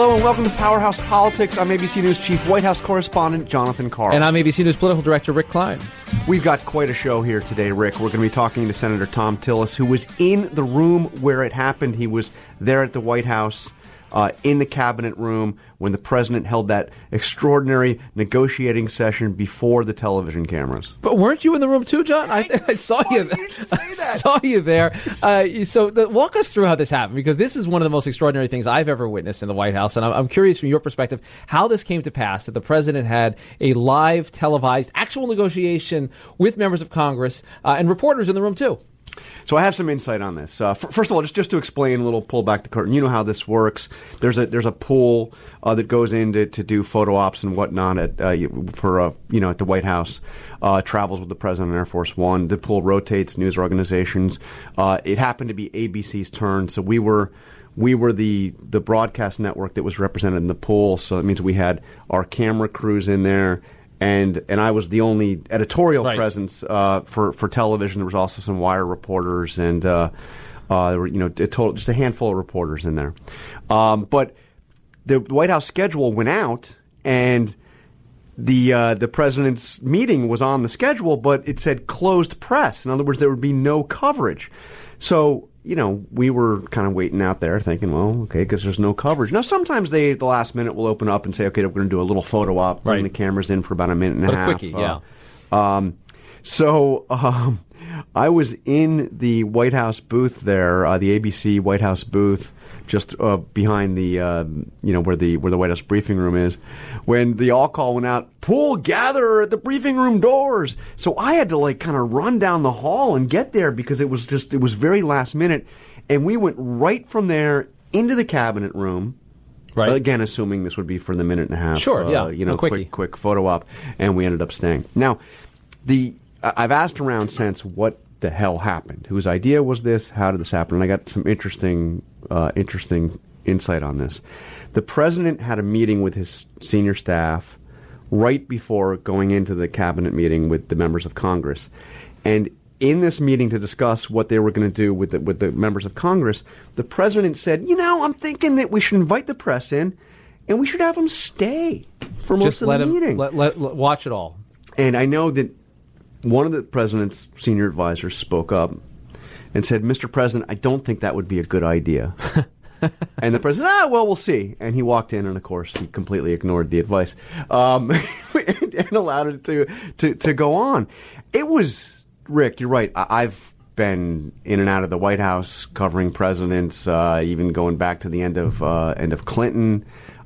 Hello and welcome to Powerhouse Politics. I'm ABC News Chief White House Correspondent Jonathan Karl. And I'm ABC News Political Director Rick Klein. We've got quite a show here today, Rick. We're going to be talking to Senator Thom Tillis, who was in the room where it happened. He was there at the White House uh, in the cabinet room when the president held that extraordinary negotiating session before the television cameras. But weren't you in the room too, John? I, I saw you. you I saw you there. Uh, so the, walk us through how this happened because this is one of the most extraordinary things I've ever witnessed in the White House, and I'm, I'm curious from your perspective how this came to pass that the president had a live, televised, actual negotiation with members of Congress uh, and reporters in the room too. So I have some insight on this. Uh, f- first of all, just just to explain a little, pull back the curtain. You know how this works. There's a there's a pool uh, that goes in to, to do photo ops and whatnot at uh, for uh, you know at the White House. Uh, travels with the president on Air Force One. The pool rotates news organizations. Uh, it happened to be ABC's turn, so we were we were the the broadcast network that was represented in the pool. So it means we had our camera crews in there and and I was the only editorial Right. presence uh, for for television. There was also some wire reporters and uh, uh, there were you know a total just a handful of reporters in there. Um, but the White House schedule went out and. The uh, the president's meeting was on the schedule, but it said closed press. In other words, there would be no coverage. So you know, we were kind of waiting out there, thinking, well, okay, because there's no coverage. Now, sometimes they, at the last minute, will open up and say, okay, we're going to do a little photo op, bring Right. the cameras in for about a minute and But a half. quickie, Uh, Um, so um, I was in the White House booth there, uh, the ABC White House booth, just uh, behind the uh, you know where the where the White House briefing room is, when the all call went out. Pool gather at the briefing room doors. So I had to like kind of run down the hall and get there because it was just it was very last minute, and we went right from there into the cabinet room. Right. Again, assuming this would be for the minute and a half. Sure, uh, yeah, You know, quick quick photo op, and we ended up staying. Now, the I've asked around since what the hell happened. Whose idea was this? How did this happen? And I got some interesting uh, interesting insight on this. The president had a meeting with his senior staff right before going into the cabinet meeting with the members of Congress, and. In this meeting to discuss what they were going to do with the, with the members of Congress, the president said, "You know, I'm thinking that we should invite the press in, and we should have them stay for most Just of let the him meeting." let, let, let- watch it all. And I know that one of the president's senior advisors spoke up and said, Mr. President, I don't think that would be a good idea. and the president, ah, well, we'll see. And he walked in, and of course, he completely ignored the advice um, and, and allowed it to, to, to go on. It was, Rick, you're right. I, I've been in and out of the White House covering presidents, uh, even going back to the end of, uh, end of Clinton.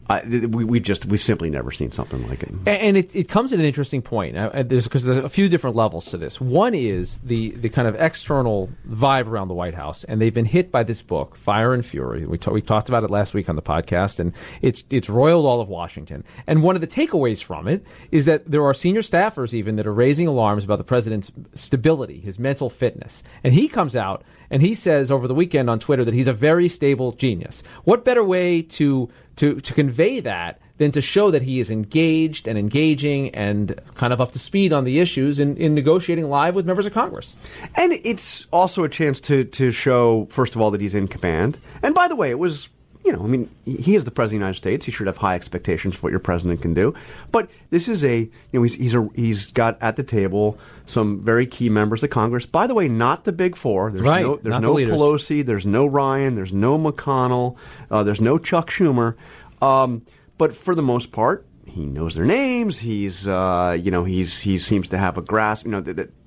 Th- we, we just, we've simply never seen something like it. And- it, it comes at an interesting point. Uh, There's because there's a few different levels to this. One is the the kind of external vibe around the White House, and they've been hit by this book, Fire and Fury. We ta- we talked about it last week on the podcast, and it's it's roiled all of Washington. And one of the takeaways from it is that there are senior staffers even that are raising alarms about the president's stability, his mental fitness. And he comes out and he says over the weekend on Twitter that he's a very stable genius. What better way to to to convey that than to show that he is engaged and engaging and kind of up to speed on the issues in, in negotiating live with members of Congress. And it's also a chance to, to show, first of all, that he's in command. And by the way, it was, you know, I mean, he is the president of the United States. He should have high expectations for what your president can do. But this is a, you know, he's, he's, a, he's got at the table some very key members of Congress. By the way, not the big four. There's Right, no, there's the no leaders. Pelosi, there's no Ryan, there's no McConnell, uh, there's no Chuck Schumer. Um, but for the most part, he knows their names. He's, uh, you know, he's he seems to have a grasp. You know, that,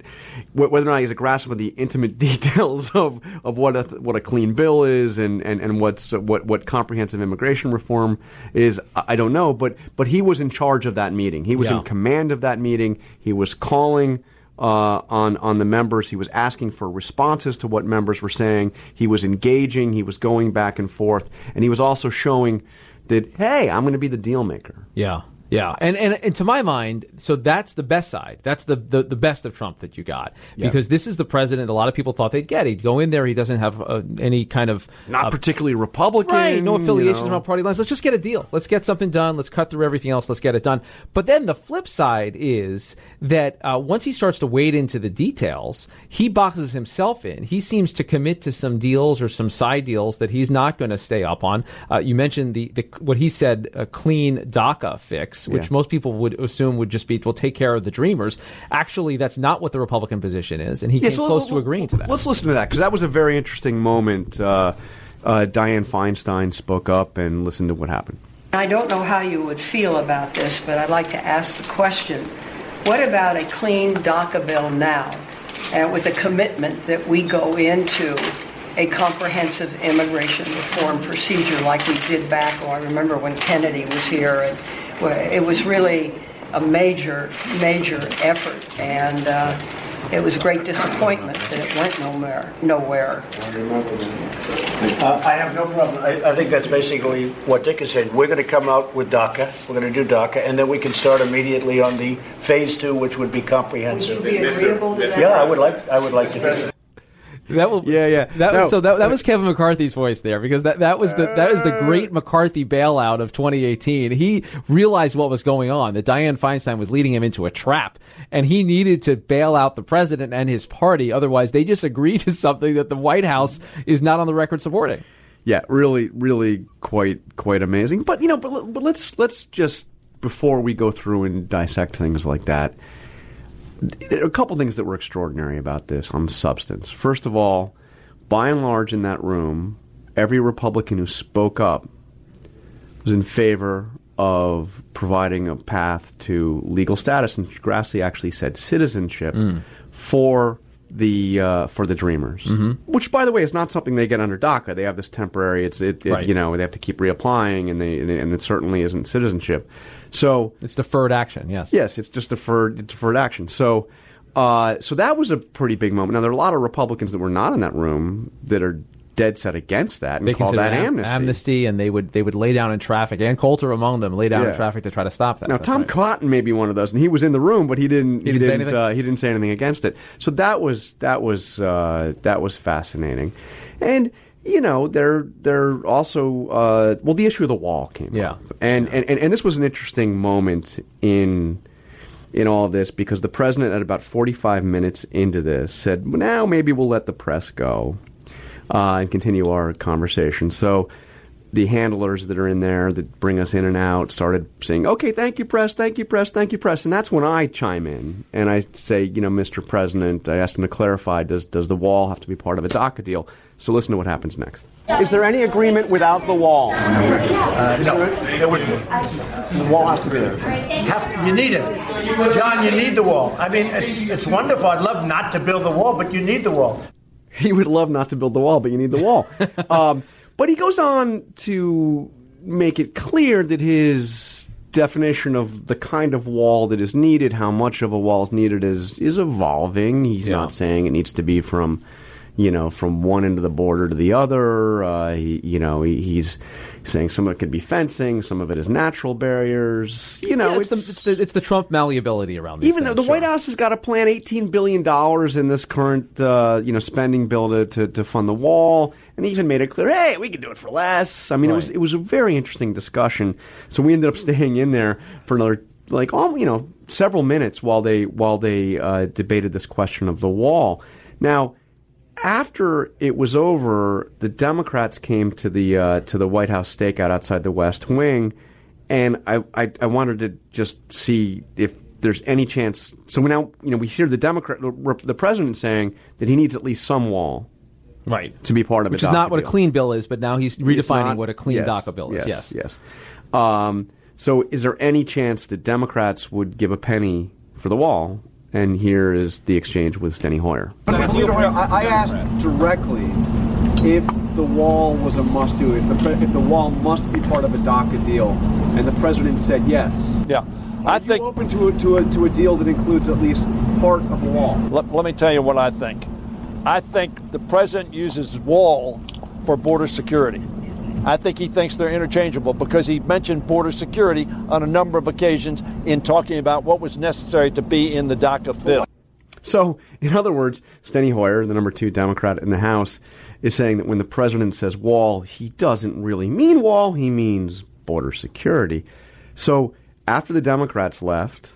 whether or not he he's a grasp of the intimate details of, of what a what a clean bill is and, and, and what's what what comprehensive immigration reform is, I I don't know. But but he was in charge of that meeting. He was Yeah. in command of that meeting. He was calling uh, on on the members. He was asking for responses to what members were saying. He was engaging. He was going back and forth, and he was also showing that hey, I'm going to be the deal maker. Yeah. Yeah, and, and and to my mind, so that's the best side. That's the, the, the best of Trump that you got because this is the president. A lot of people thought they'd get. He'd go in there. He doesn't have uh, any kind of Not uh, particularly Republican. Right, no you affiliations know. around party lines. Let's just get a deal. Let's get something done. Let's cut through everything else. Let's get it done. But then the flip side is that uh, once he starts to wade into the details, he boxes himself in. He seems to commit to some deals or some side deals that he's not going to stay up on. Uh, you mentioned the, the what he said a clean DACA fix, which Yeah. most people would assume would just be we'll take care of the dreamers. Actually, that's not what the Republican position is, and he Yeah, came so close let- to agreeing to that. Let's listen to that because that was a very interesting moment. Uh, uh, Dianne Feinstein spoke up and listened to what happened. I don't know how you would feel about this, but I'd like to ask the question what about a clean DACA bill now, and with a commitment that we go into a comprehensive immigration reform procedure like we did back, oh, I remember when Kennedy was here, and well, it was really a major, major effort, and uh, it was a great disappointment that it went nowhere. nowhere. Uh, I have no problem. I, I think that's basically what Dick is saying. We're going to come out with DACA. We're going to do DACA, and then we can start immediately on the phase two, which would be Would you comprehensive. be agreeable to that? Yeah, I would like. I would like to do that. That will, Yeah, yeah. That No. so that, that was Kevin McCarthy's voice there because that, that was the that is the uh. great McCarthy bailout of 2018. He realized what was going on that Dianne Feinstein was leading him into a trap, and he needed to bail out the president and his party. Otherwise, they just agreed to something that the White House is not on the record supporting. Yeah, really, really quite quite amazing. But you know, but, but let's let's just before we go through and dissect things like that. There are a couple things that were extraordinary about this on substance. First of all, by and large, in that room, every Republican who spoke up was in favor of providing a path to legal status, and Grassley actually said citizenship for the uh, for the Dreamers, which, by the way, is not something they get under DACA. They have this temporary. It's it, it Right. you know they have to keep reapplying, and they and it certainly isn't citizenship. So It's deferred action. Yes. Yes, it's just deferred deferred action. So, uh, so that was a pretty big moment. Now there are a lot of Republicans that were not in that room that are dead set against that and They call that am- amnesty. amnesty, and they would they would lay down in traffic, and Coulter among them, lay down in traffic to try to stop that. Now That's Tom right. Cotton may be one of those, and he was in the room, but he didn't. He didn't say anything? Uh, he didn't say anything against it. So that was that was uh, that was fascinating, and you know they're they're also uh, well the issue of the wall came Yeah. up, and, and and and this was an interesting moment in in all of this because the president at about 45 minutes into this said now maybe we'll let the press go uh, and continue our conversation. So the handlers that are in there that bring us in and out started saying okay thank you press thank you press thank you press. And that's when i chime in and i say you know mr president i asked him to clarify does, does the wall have to be part of a daca deal so listen to what happens next is there any agreement without the wall No, it wouldn't. the wall has to be there Have to, you need it, John. You need the wall. I mean, it's it's wonderful. I'd love not to build the wall, but you need the wall. he would love not to build the wall, but you need the wall. um, but he goes on to make it clear that his definition of the kind of wall that is needed, how much of a wall is needed, is is evolving. He's Yeah. not saying it needs to be from, you know, from one end of the border to the other. Uh, he, you know, he, he's saying some of it could be fencing, some of it is natural barriers. You know, Yeah, it's, the, it's the it's the Trump malleability around these even though the White. House has got to plan eighteen billion dollars in this current uh, you know spending bill to, to, to fund the wall, and he even made it clear, hey, we can do it for less. I mean, it was it was a very interesting discussion. So we ended up staying in there for another like all you know several minutes while they while they uh, debated this question of the wall. Now. After it was over, the Democrats came to the uh, to the White House stakeout outside the West Wing, and I, I, I wanted to just see if there's any chance. So now, you know, we hear the Democrat, the president saying that he needs at least some wall right to be part of which a is not DACA what a clean bill is, but now he's redefining not- what a clean yes, DACA bill is. Yes, Yes, yes. Um, so, is there any chance that Democrats would give a penny for the wall? And here is the exchange with Steny Hoyer. Leader Hoyer, I, I asked directly if the wall was a must-do, if the if the wall must be part of a DACA deal, and the president said yes. Yeah, I Are think. you open to a, to a to a deal that includes at least part of the wall. Let, let me tell you what I think. I think the president uses wall for border security. I think he thinks they're interchangeable because he mentioned border security on a number of occasions in talking about what was necessary to be in the DACA bill. So, in other words, Steny Hoyer, the number two Democrat in the House, is saying that when the president says wall, he doesn't really mean wall, he means border security. So, after the Democrats left,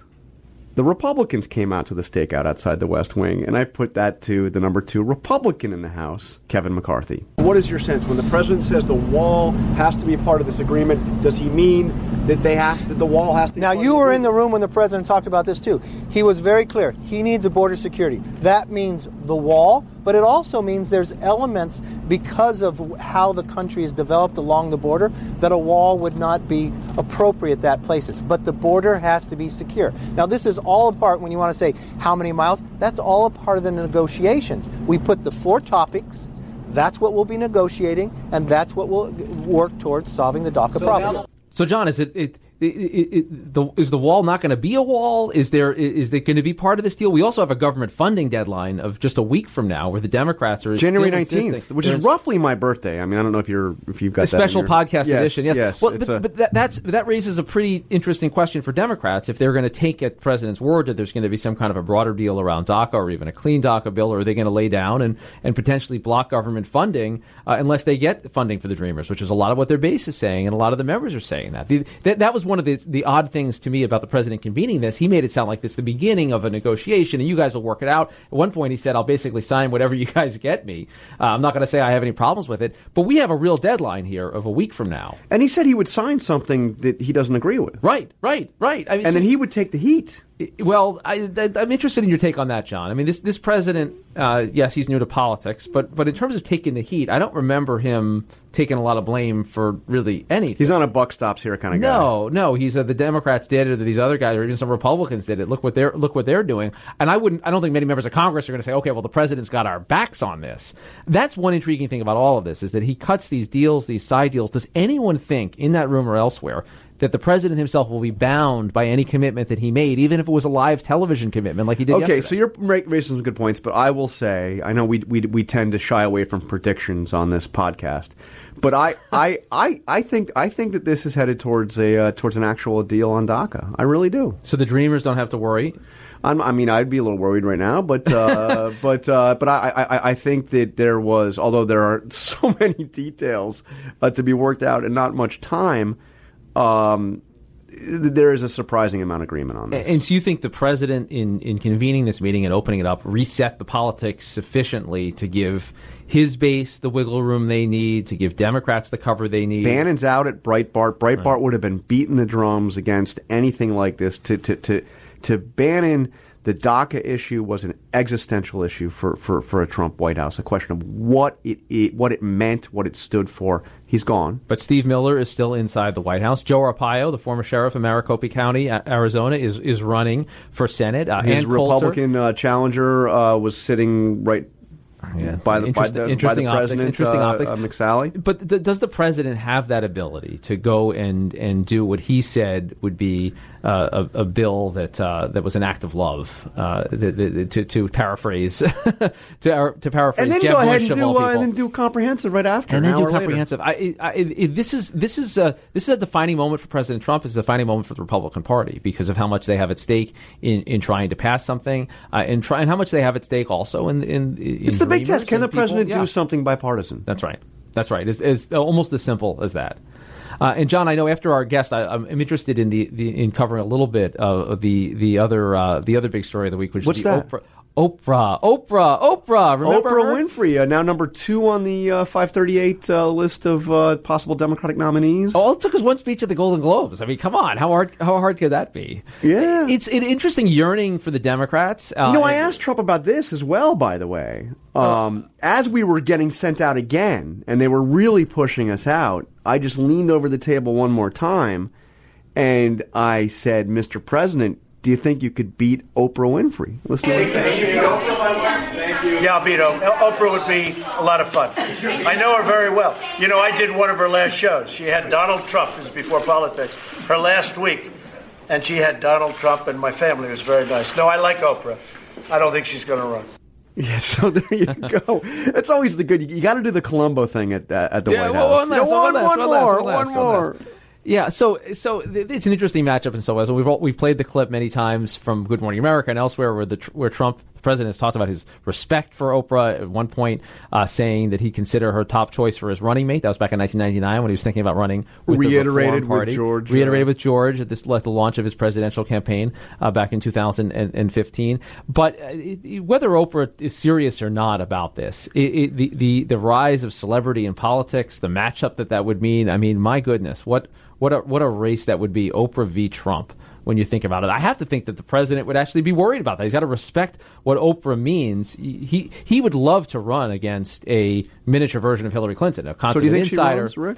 the Republicans came out to the stakeout outside the West Wing, and I put that to the number two Republican in the House, Kevin McCarthy. What is your sense when the president says the wall has to be part of this agreement? Does he mean that they have that the wall has to? Now you were in the room when the president talked about this too. He was very clear. He needs a border security. That means the wall, but it also means there's elements because of how the country is developed along the border that a wall would not be appropriate at places. But the border has to be secure. Now this is all a part when you want to say how many miles. That's all a part of the negotiations. We put the four topics. That's what we'll be negotiating, and that's what we'll work towards solving the DACA problem. So, John, is it, it, it, it the, is the wall not going to be a wall? Is there is it going to be part of this deal? We also have a government funding deadline of just a week from now, where the Democrats are January nineteenth, which is roughly my birthday. I mean, I don't know if you're if you've got a that special your- podcast Yes, edition. Yes, yes. Well, but, a- but that, that's that raises a pretty interesting question for Democrats if they're going to take at president's word that there's going to be some kind of a broader deal around DACA or even a clean DACA bill, or are they going to lay down and, and potentially block government funding uh, unless they get funding for the Dreamers, which is a lot of what their base is saying, and a lot of the members are saying that. The, that, that was one of the, the odd things to me about the president convening this. He made it sound like this the beginning of a negotiation, and you guys will work it out. At one point, he said, "I'll basically sign whatever you guys get me." Uh, I'm not going to say I have any problems with it, but we have a real deadline here of a week from now. and he said he would sign something that he doesn't agree with, Right, right, right. I mean, and then he would take the heat. Well, I, I'm interested in your take on that, John. I mean, this this president, uh, yes, he's new to politics, but but in terms of taking the heat, I don't remember him taking a lot of blame for really anything. He's not a buck stops here kind of guy. No, no, he's uh, the Democrats did it, or these other guys, or even some Republicans did it. Look what they're look what they're doing. And I wouldn't. I don't think many members of Congress are going to say, okay, well, the president's got our backs on this. That's one intriguing thing about all of this is that he cuts these deals, these side deals. Does anyone think in that room or elsewhere? That the president himself will be bound by any commitment that he made, even if it was a live television commitment, like he did. Okay, yesterday. so you're ra- raising some good points, but I will say I know we we we tend to shy away from predictions on this podcast, but I I, I, I think I think that this is headed towards a uh, towards an actual deal on DACA. I really do. so the Dreamers don't have to worry. I'm, I mean, I'd be a little worried right now, but uh, but uh, but I, I I think that there was, although there are so many details uh, to be worked out and not much time. Um, there is a surprising amount of agreement on this. And so you think the president, in, in convening this meeting and opening it up, reset the politics sufficiently to give his base the wiggle room they need, to give Democrats the cover they need? Bannon's out at Breitbart. Breitbart would have been beating the drums against anything like this. To to to to Bannon, the DACA issue was an existential issue for, for, for a Trump White House. A question of what it, it what it meant, what it stood for. He's gone. But Steve Miller is still inside the White House. Joe Arpaio, the former sheriff of Maricopa County, Arizona, is is running for Senate. Uh, His Ann Republican uh, challenger uh, was sitting right Yeah. by the, by Interesting- the, by the optics, president, interesting uh, optics. uh, McSally. But th- does the president have that ability to go and, and do what he said would be uh, a, a bill that uh, that was an act of love? Uh, the, the, to, to paraphrase to, ar- to paraphrase And then Jeb go ahead Bush and do uh, and then do comprehensive right after. and an then do comprehensive. I, I, I, this is this is a this is a defining moment for President Trump. Is a defining moment for the Republican Party because of how much they have at stake in, in trying to pass something, uh, and try and how much they have at stake also in in. in It's the big test. Can the people- president yeah. do something bipartisan? That's right. That's right. It's, it's almost as simple as that. Uh, and John, I know after our guest, I, I'm interested in the, the in covering a little bit of the the other uh, the other big story of the week, which What's is the that? Oprah. Oprah, Oprah, Oprah. Remember Oprah her? Winfrey, uh, now number two on the uh, 538 uh, list of uh, possible Democratic nominees. All it took was one speech at the Golden Globes. I mean, come on, how hard how hard could that be? Yeah. it's an interesting yearning for the Democrats. Uh, You know, I asked Trump about this as well, by the way. Um, As we were getting sent out again, and they were really pushing us out, I just leaned over the table one more time and I said, Mr. President, do you think you could beat Oprah Winfrey? Listen to this. Yeah, I'll beat Oprah. Oprah would be a lot of fun. I know her very well. You know, I did one of her last shows. She had Donald Trump, this is before politics, her last week. And she had Donald Trump and my family. It was very nice. No, I like Oprah. I don't think she's going to run. Yeah, so there you go. It's always the good. You, got to do the Columbo thing at uh, at the Yeah, White well, House. one last, Yeah, one last, one one last, more, one last, one one more. Yeah, so so it's an interesting matchup in so ways. We've all, we've played the clip many times from Good Morning America and elsewhere where the where Trump the president has talked about his respect for Oprah at one point, uh, saying that he considered her top choice for his running mate. That was back in 1999 when he was thinking about running. With Reiterated with George, uh, Reiterated with George at this at the launch of his presidential campaign uh, back in 2015. But uh, it, whether Oprah is serious or not about this, it, it, the, the the rise of celebrity in politics, the matchup that that would mean. I mean, my goodness, what what a what a race that would be, Oprah v. Trump. When you think about it, I have to think that the president would actually be worried about that. He's got to respect what Oprah means. He he would love to run against a miniature version of Hillary Clinton, a So constant do you think insider. she runs, Rick?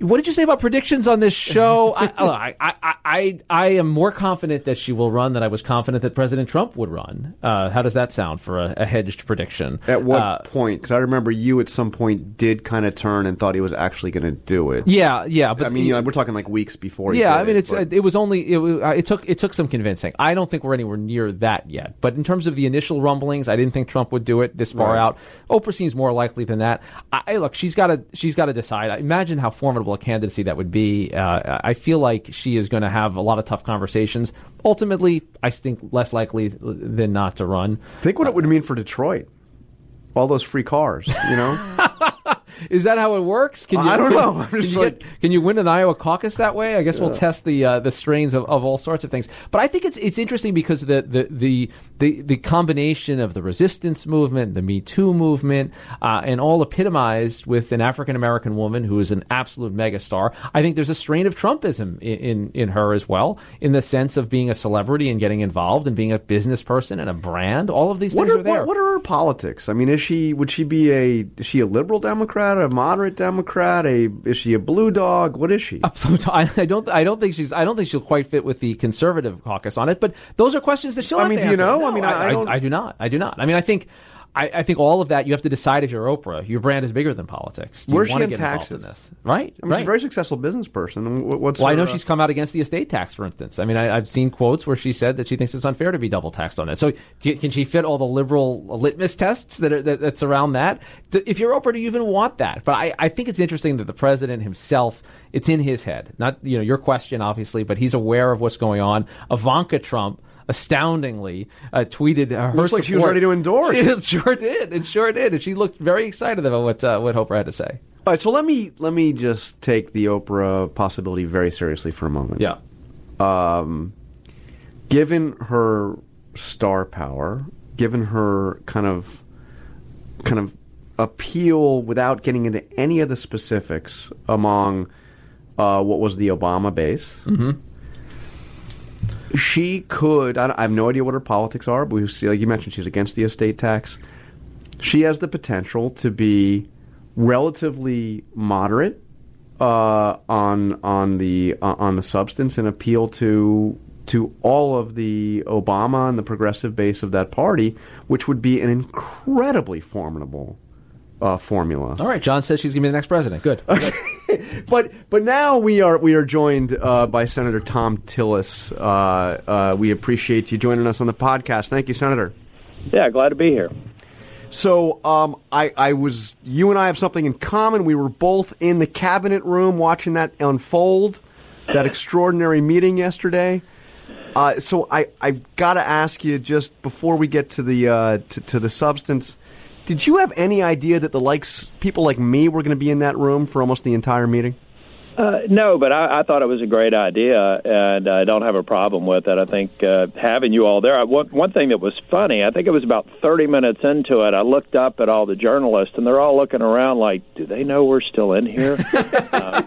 What did you say about predictions on this show? I, I, I, I, I am more confident that she will run than I was confident that President Trump would run. Uh, how does that sound for a, a hedged prediction? At what Uh, point? Because I remember you at some point did kind of turn and thought he was actually going to do it. yeah, yeah, but I mean, you know, we're talking like weeks before. he yeah, did I mean, it, it's but- it was only it, it took it took some convincing. I don't think we're anywhere near that yet. But in terms of the initial rumblings, I didn't think Trump would do it this far Right. out. Oprah seems more likely than that. I, I- look, she's got to she's got to decide. Imagine how formidable a candidacy that would be. Uh, I feel like she is going to have a lot of tough conversations. Ultimately, I think less likely than not to run. think what it would mean for Detroit. All those free cars, you know. Is that how it works? Can I don't know. I'm Can just you, like- get, can you win an Iowa caucus that way? I guess we'll test the uh, the strains of, of all sorts of things. But I think it's it's interesting because the the the the, the combination of the resistance movement, the Me Too movement, uh, and all epitomized with an African American woman who is an absolute megastar. I think there's a strain of Trumpism in, in in her as well, in the sense of being a celebrity and getting involved and being a business person and a brand. All of these What things are, are there. what, what are her politics? I mean, is she would she be a is she a liberal Democrat, a moderate Democrat, a is she a blue dog? What is she? I I don't. I don't think she's. I don't think she'll quite fit with the conservative caucus on it. But those are questions that she'll. I mean, do you know? No, I mean, I- I I do not. I do not. I mean, I think. I, I think all of that you have to decide if you're Oprah. Your brand is bigger than politics. Do you Where's she in taxes? In this? Right. I mean, right. she's a very successful business person. What's Well, I know uh, she's come out against the estate tax, for instance. I mean, I, I've seen quotes where she said that she thinks it's unfair to be double taxed on that. So, do can she fit all the liberal litmus tests that are that, that's around that? If you're Oprah, do you even want that? But I, I think it's interesting that the president himself, it's in his head. Not you know your question, obviously, but he's aware of what's going on. Ivanka Trump. Astoundingly, uh, tweeted uh, her Looks like she was ready to endorse. She sure did. It sure did, and she looked very excited about what uh, what Oprah had to say. All right, so let me let me just take the Oprah possibility very seriously for a moment. Yeah. given her star power, given her kind of kind of appeal without getting into any of the specifics among uh, what was the Obama base. Mm-hmm. She could. I, I have no idea what her politics are, but we see, like you mentioned, she's against the estate tax. She has the potential to be relatively moderate uh, on on the uh, on the substance and appeal to to all of the Obama and the progressive base of that party, which would be an incredibly formidable uh, formula. All right. John says she's going to be the next president. Good. But but now we are we are joined uh, by Senator Thom Tillis. Uh, uh, we appreciate you joining us on the podcast. Thank you, Senator. Yeah, glad to be here. So um, I, I was you and I have something in common. We were both in the cabinet room watching that unfold, that extraordinary meeting yesterday. Uh, so I I've got to ask you just before we get to the uh, to, to the substance. Did you have any idea that the likes people like me were going to be in that room for almost the entire meeting? Uh, no, but I, I thought it was a great idea, and I don't have a problem with it. I think uh, having you all there. I, one, one thing that was funny, I think it was about 30 minutes into it, I looked up at all the journalists, and they're all looking around like, do they know we're still in here? uh,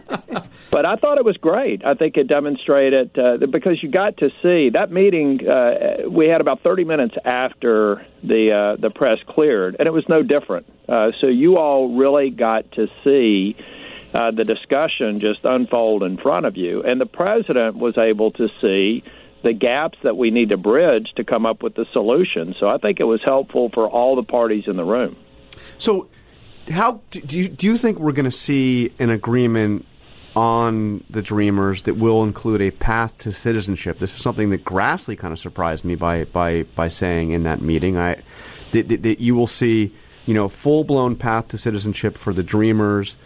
but I thought it was great. I think it demonstrated uh, because you got to see that meeting. Uh, we had about 30 minutes after the uh, the press cleared, and it was no different. Uh, so you all really got to see uh, the discussion just unfold in front of you. And the president was able to see the gaps that we need to bridge to come up with the solution. So I think it was helpful for all the parties in the room. So, how do you, do you think we're going to see an agreement on the Dreamers that will include a path to citizenship? This is something that Grassley kind of surprised me by by by saying in that meeting. I that, that, that you will see, you know, full blown path to citizenship for the Dreamers,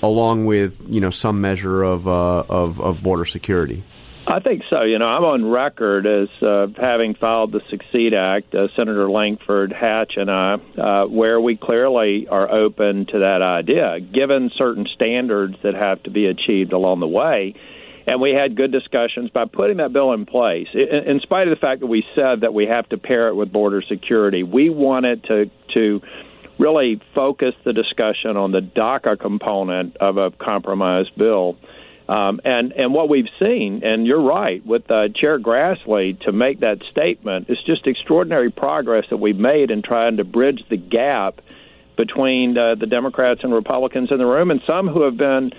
along with you know some measure of uh, of, of border security. I think so. You know, I'm on record as uh, having filed the Succeed Act, uh, Senator Lankford, Hatch, and I, uh, where we clearly are open to that idea, given certain standards that have to be achieved along the way. And we had good discussions by putting that bill in place. In, in spite of the fact that we said that we have to pair it with border security, we wanted to to really focus the discussion on the DACA component of a compromise bill um, and and what we've seen, and you're right, with uh, Chair Grassley to make that statement, it's just extraordinary progress that we've made in trying to bridge the gap between uh, the Democrats and Republicans in the room, and some who have been.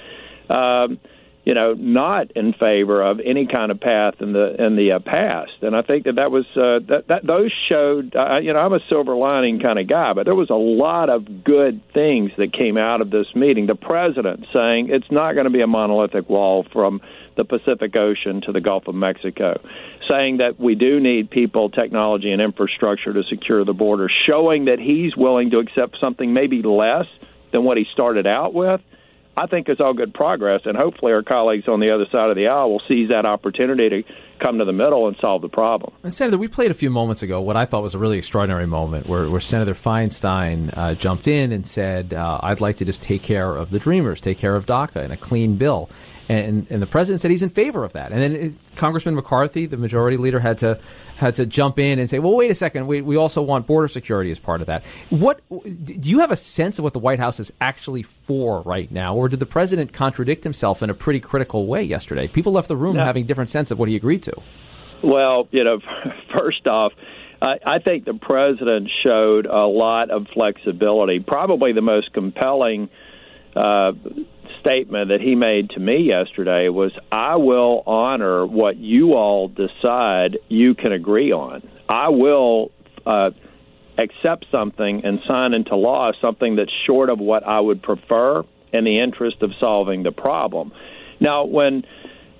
Um, you know, not in favor of any kind of path in the in the uh, past. And I think that that was uh, that, that those showed. Uh, you know, I'm a silver lining kind of guy, but there was a lot of good things that came out of this meeting. The president saying it's not going to be a monolithic wall from the Pacific Ocean to the Gulf of Mexico, saying that we do need people, technology, and infrastructure to secure the border, showing that he's willing to accept something maybe less than what he started out with I think it's all good progress, and hopefully our colleagues on the other side of the aisle will seize that opportunity to come to the middle and solve the problem. And Senator, we played a few moments ago what I thought was a really extraordinary moment where, where Senator Feinstein uh, jumped in and said, uh, I'd like to just take care of the Dreamers, take care of DACA in a clean bill. And, and the president said he's in favor of that. And then it, Congressman McCarthy, the majority leader, had to had to jump in and say, "Well, wait a second. We, we also want border security as part of that." What do you have a sense of what the White House is actually for right now, or did the president contradict himself in a pretty critical way yesterday? People left the room no. having different sense of what he agreed to. Well, you know, first off. I think the president showed a lot of flexibility. Probably the most compelling uh, statement that he made to me yesterday was I will honor what you all decide you can agree on. I will uh, accept something and sign into law something that's short of what I would prefer in the interest of solving the problem. Now, when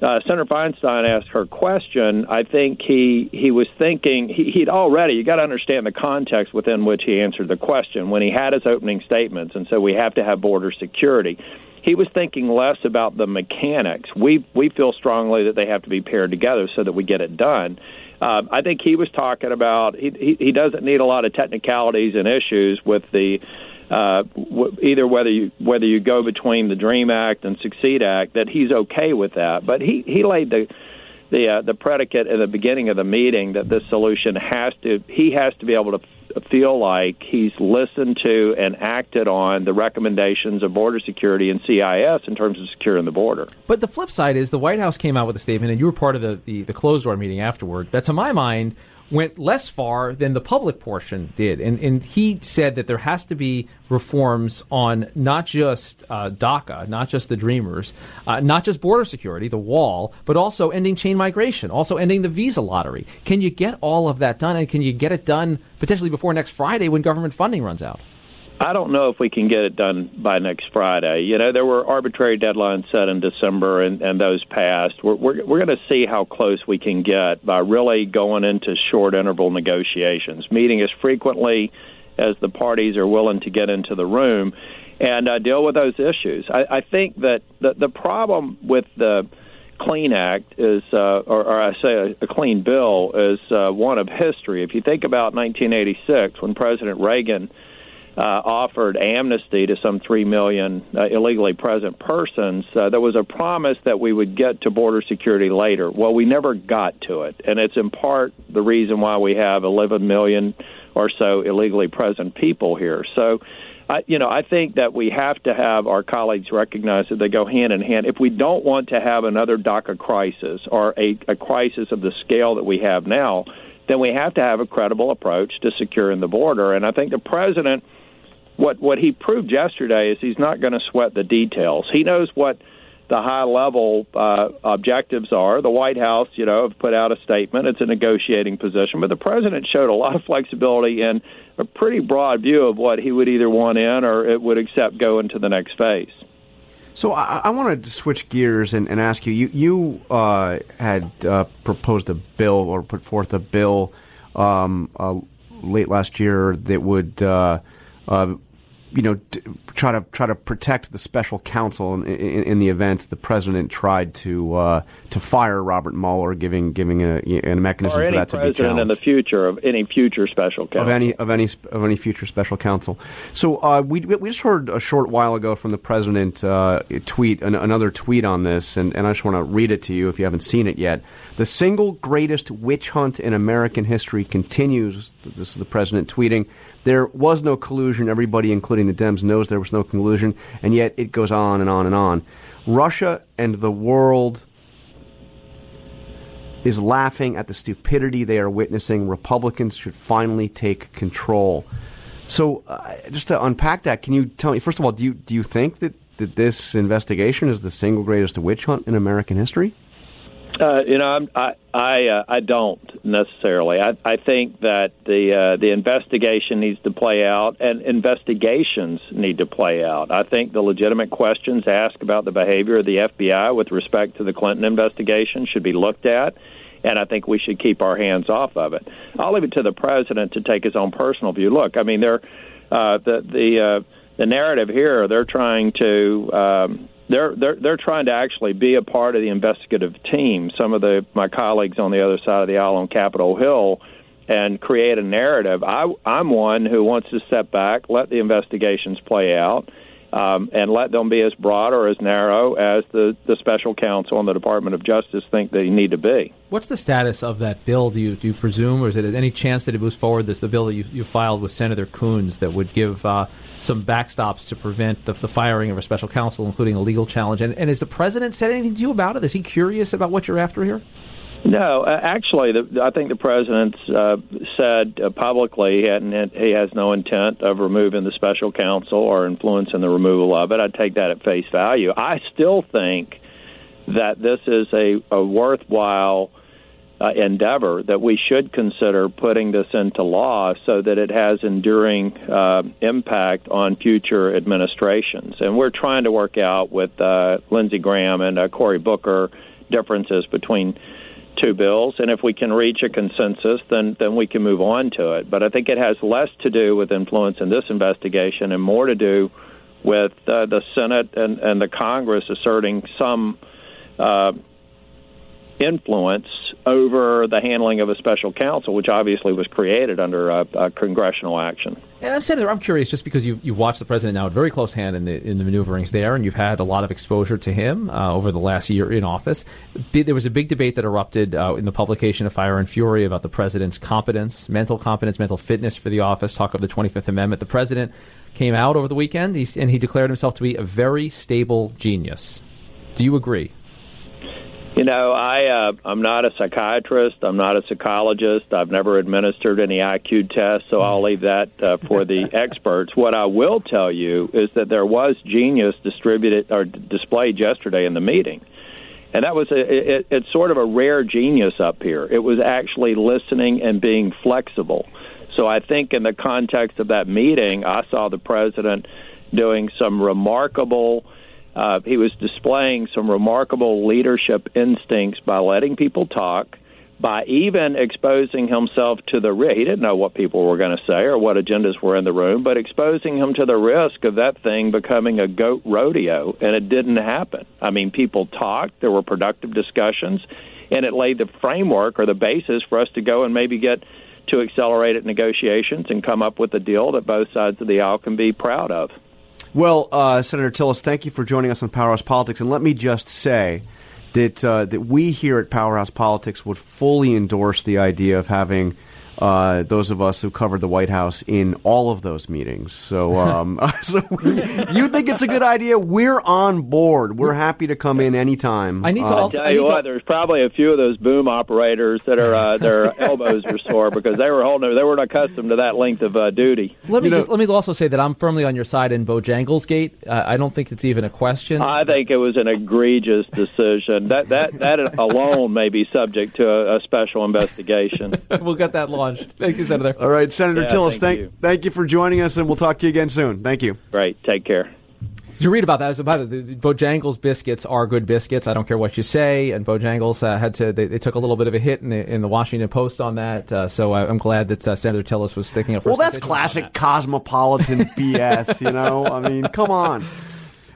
uh, Senator Feinstein asked her question, I think he he was thinking he, he'd already. You got to understand the context within which he answered the question when he had his opening statements, and so we have to have border security he was thinking less about the mechanics. We we feel strongly that they have to be paired together so that we get it done. Uh, I think he was talking about he, he he doesn't need a lot of technicalities and issues with the uh, w- either whether you whether you go between the Dream Act and Succeed Act that he's okay with that. But he he laid the the uh, the predicate at the beginning of the meeting that this solution has to he has to be able to feel like he's listened to and acted on the recommendations of border security and CIS in terms of securing the border. But the flip side is the White House came out with a statement, and you were part of the, the, the closed door meeting afterward, that to my mind went less far than the public portion did. And, and he said that there has to be reforms on not just uh, DACA, not just the Dreamers, uh, not just border security, the wall, but also ending chain migration, also ending the visa lottery. Can you get all of that done? And can you get it done potentially before next Friday when government funding runs out? I don't know if we can get it done by next Friday. You know, there were arbitrary deadlines set in December, and, and those passed. We're we're, we're going to see how close we can get by really going into short interval negotiations, meeting as frequently as the parties are willing to get into the room, and uh, deal with those issues. I, I think that the the problem with the Clean Act is, uh, or, or I say a, a clean bill, is uh, one of history. If you think about 1986, when President Reagan uh, offered amnesty to some 3 million uh, illegally present persons, uh, there was a promise that we would get to border security later. Well, we never got to it, and it's in part the reason why we have 11 million or so illegally present people here. So, I, you know, I think that we have to have our colleagues recognize that they go hand in hand. If we don't want to have another DACA crisis or a, a crisis of the scale that we have now, then we have to have a credible approach to securing the border. And I think the president – what what he proved yesterday is he's not going to sweat the details. He knows what the high level uh, objectives are. The White House, you know, have put out a statement. It's a negotiating position, but the president showed a lot of flexibility and a pretty broad view of what he would either want in or it would accept going to the next phase. So I, I want to switch gears and, and, ask you. You, you uh, had uh, proposed a bill or put forth a bill um, uh, late last year that would. You know, try to try to protect the special counsel in, in, in the event the president tried to uh, to fire Robert Mueller, giving giving a, a mechanism or for that to be president challenged in the future of any future special counsel. of any of any of any future special counsel. So uh, we we just heard a short while ago from the president uh, tweet an, another tweet on this, and, and I just want to read it to you if you haven't seen it yet. The single greatest witch hunt in American history continues. This is the president tweeting. There was no collusion. Everybody, including the Dems, knows there was no collusion, and yet it goes on and on and on. Russia and the world is laughing at the stupidity they are witnessing. Republicans should finally take control. So, uh, just to unpack that, can you tell me first of all, do you do you think that, that this investigation is the single greatest witch hunt in American history? Uh, you know, I'm, I I uh, I don't necessarily. I I think that the uh, the investigation needs to play out, and investigations need to play out. I think the legitimate questions asked about the behavior of the FBI with respect to the Clinton investigation should be looked at, and I think we should keep our hands off of it. I'll leave it to the president to take his own personal view. Look, I mean, they're uh, the the uh, the narrative here. They're trying to. Um, they're they're they're trying to actually be a part of the investigative team. Some of the my colleagues on the other side of the aisle on Capitol Hill and create a narrative. I I'm one who wants to step back, let the investigations play out. Um, and let them be as broad or as narrow as the, the special counsel and the Department of Justice think they need to be. What's the status of that bill? Do you do you presume, or is it any chance that it moves forward? This the bill that you, you filed with Senator Coons that would give uh, some backstops to prevent the, the, firing of a special counsel, including a legal challenge. And, and has the president said anything to you about it? Is he curious about what you're after here? No, uh, actually, the, I think the president uh, said uh, publicly he, he has no intent of removing the special counsel or influencing the removal of it. I take that at face value. I still think that this is a, a worthwhile uh, endeavor that we should consider putting this into law so that it has enduring uh, impact on future administrations. And we're trying to work out with uh, Lindsey Graham and uh, Cory Booker differences between two bills, and if we can reach a consensus, then then we can move on to it. But I think it has less to do with influence in this investigation and more to do with uh, the Senate and, and the Congress asserting some uh, influence over the handling of a special counsel, which obviously was created under a, a congressional action. And I'm Senator, I'm curious, just because you you watched the president now at very close hand in the in the maneuverings there, and you've had a lot of exposure to him uh, over the last year in office. There was a big debate that erupted uh, in the publication of Fire and Fury about the president's competence, mental competence, mental fitness for the office. Talk of the 25th Amendment. The president came out over the weekend, and he declared himself to be a very stable genius. Do you agree? You know, I uh, I'm not a psychiatrist. I'm not a psychologist. I've never administered any IQ tests, so I'll leave that uh, for the experts. What I will tell you is that there was genius distributed or displayed yesterday in the meeting, and that was a, it, it's sort of a rare genius up here. It was actually listening and being flexible. So I think in the context of that meeting, I saw the president doing some remarkable uh, he was displaying some remarkable leadership instincts by letting people talk, by even exposing himself to the risk. He didn't know what people were going to say or what agendas were in the room, but exposing him to the risk of that thing becoming a goat rodeo, and it didn't happen. I mean, people talked, there were productive discussions, and it laid the framework or the basis for us to go and maybe get to accelerated negotiations and come up with a deal that both sides of the aisle can be proud of. Well, uh, Senator Tillis, thank you for joining us on Powerhouse Politics. And let me just say that uh, that we here at Powerhouse Politics would fully endorse the idea of having uh, those of us who covered the White House in all of those meetings. So, um, so we, you think it's a good idea? We're on board. We're happy to come in anytime. I need to Uh, also. tell you need to- what, there's probably a few of those boom operators that are uh, their elbows are sore because they were holding they weren't accustomed to that length of uh, duty. Let me You know- just, let me also say that I'm firmly on your side in Bojangles Gate. Uh, I don't think it's even a question. I think it was an egregious decision. That that that alone may be subject to a, a special investigation. we'll get that launched. Thank you, Senator. all right, Senator Yeah, Tillis, thank thank you. thank you for joining us, and we'll talk to you again soon. Thank you. Great, take care. Did you read about that? About the, the Bojangles biscuits are good biscuits. I don't care what you say. And Bojangles uh, had to. They, they, took a little bit of a hit in the, in the Washington Post on that. Uh, so I, am glad that uh, Senator Tillis was sticking up. for Well, that's classic that. cosmopolitan BS. You know, I mean, come on.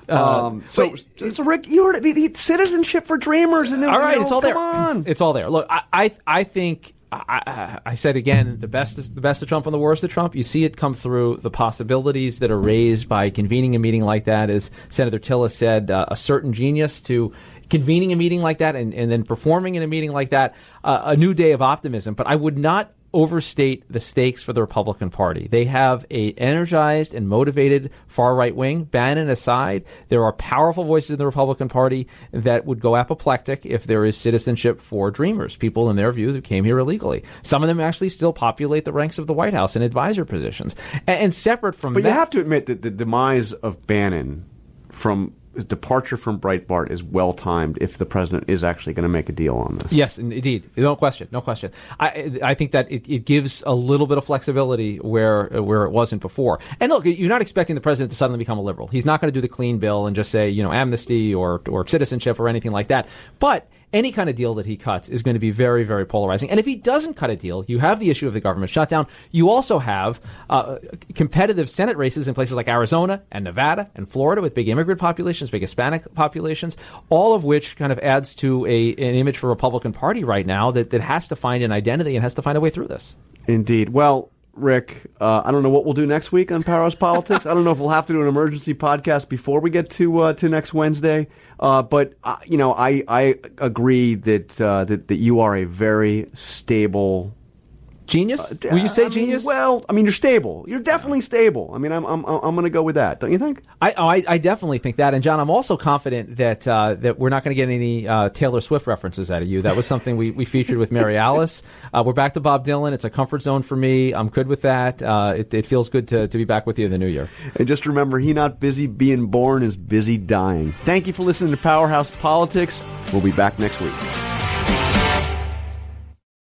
Uh, Um, so, so Rick, you heard it. The, the citizenship for dreamers, and then all right, you know, it's all come there. On. It's all there. Look, I, I, I think. I, I, said again, the best is the best of Trump and the worst of Trump. You see it come through. The possibilities that are raised by convening a meeting like that, as Senator Tillis said, uh, a certain genius to convening a meeting like that and, and then performing in a meeting like that, uh, a new day of optimism. But I would not overstate the stakes for the Republican Party. They have a energized and motivated far right wing. Bannon aside, there are powerful voices in the Republican Party that would go apoplectic if there is citizenship for dreamers, people in their view who came here illegally. Some of them actually still populate the ranks of the White House in advisor positions. And, and separate from But that, you have to admit that the demise of Bannon from departure from Breitbart is well timed if the president is actually going to make a deal on this. Yes, indeed, no question, no question. I I think that it, it gives a little bit of flexibility where where it wasn't before. And look, you're not expecting the president to suddenly become a liberal. He's not going to do the clean bill and just say you know amnesty or or citizenship or anything like that. But any kind of deal that he cuts is going to be very, very polarizing. And if he doesn't cut a deal, you have the issue of the government shutdown. You also have uh, competitive Senate races in places like Arizona and Nevada and Florida with big immigrant populations, big Hispanic populations, all of which kind of adds to a, an image for Republican Party right now that, that has to find an identity and has to find a way through this. Indeed. Well, Rick, uh, I don't know what we'll do next week on Powerhouse Politics. I don't know if we'll have to do an emergency podcast before we get to uh, to next Wednesday. Uh, but uh, you know, I I agree that that that you are a very stable genius. Will you say I mean, genius? well, I mean, you're stable. You're definitely stable. I mean, I'm I'm I'm going to go with that. Don't you think? I, oh, I I definitely think that. And Jon, I'm also confident that uh, that we're not going to get any uh, Taylor Swift references out of you. That was something we, we featured with Mary Alice. Uh, we're back to Bob Dylan. It's a comfort zone for me. I'm good with that. Uh, it, it feels good to, to be back with you in the new year. And just remember, he not busy being born is busy dying. Thank you for listening to Powerhouse Politics. We'll be back next week.